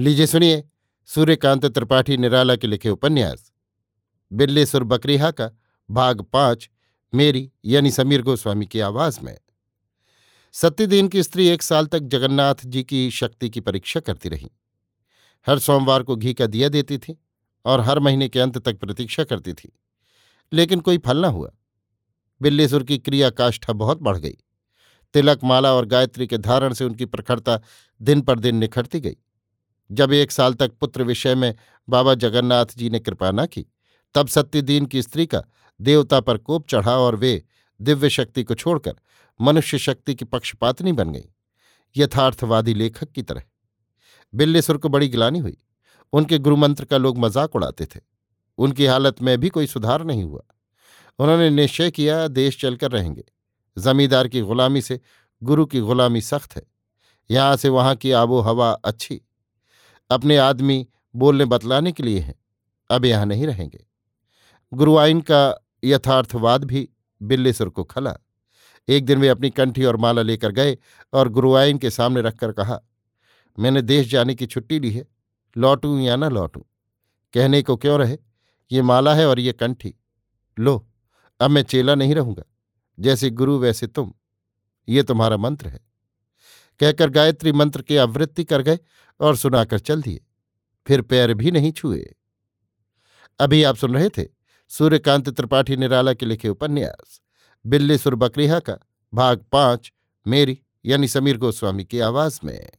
लीजिए सुनिए, सूर्यकांत त्रिपाठी निराला के लिखे उपन्यास। बिल्लेसुर बकरीहा का, भाग पाँच, मेरी, यानी समीर गोस्वामी की आवाज़ में। सत्यदीन की स्त्री एक साल तक जगन्नाथ जी की शक्ति की परीक्षा करती रही। हर सोमवार को घी का दिया देती थी और हर महीने के अंत तक प्रतीक्षा करती थी। लेकिन कोई फल न हुआ। बिल्लेसुर की क्रिया काष्ठा बहुत बढ़ गई। तिलक माला और गायत्री के धारण से उनकी प्रखरता दिन पर दिन निखरती गई। जब एक साल तक पुत्र विषय में बाबा जगन्नाथ जी ने कृपा न की, तब सत्यदीन की स्त्री का देवता पर कोप चढ़ा और वे दिव्य शक्ति को छोड़कर मनुष्य शक्ति की पक्षपातनी बन गई। यथार्थवादी लेखक की तरह। बिल्लेसुर को बड़ी गिलानी हुई। उनके गुरुमंत्र का लोग मज़ाक उड़ाते थे। उनकी हालत में भी कोई सुधार नहीं हुआ। उन्होंने निश्चय किया, देश चलकर रहेंगे। जमींदार की गुलामी से गुरु की गुलामी सख्त है। यहाँ से वहाँ की आबो हवा अच्छी। अपने आदमी बोलने बतलाने के लिए हैं। अब यहाँ नहीं रहेंगे। गुरुआइन का यथार्थवाद भी बिल्लेसुर को खला। एक दिन वे अपनी कंठी और माला लेकर गए और गुरुआइन के सामने रखकर कहा, मैंने देश जाने की छुट्टी ली है। लौटूं या न लौटूं? कहने को क्यों रहे? ये माला है और ये कंठी। लो, अब मैं चेला नहीं रहूँगा। जैसे गुरु वैसे तुम। ये तुम्हारा मंत्र है। कहकर गायत्री मंत्र की आवृत्ति कर गए और सुनाकर चल दिए। फिर पैर भी नहीं छुए। अभी आप सुन रहे थे सूर्यकांत त्रिपाठी निराला के लिखे उपन्यास, बिल्ली सुर बकरीहा का, भाग पाँच, मेरी यानी समीर गोस्वामी की आवाज़ में।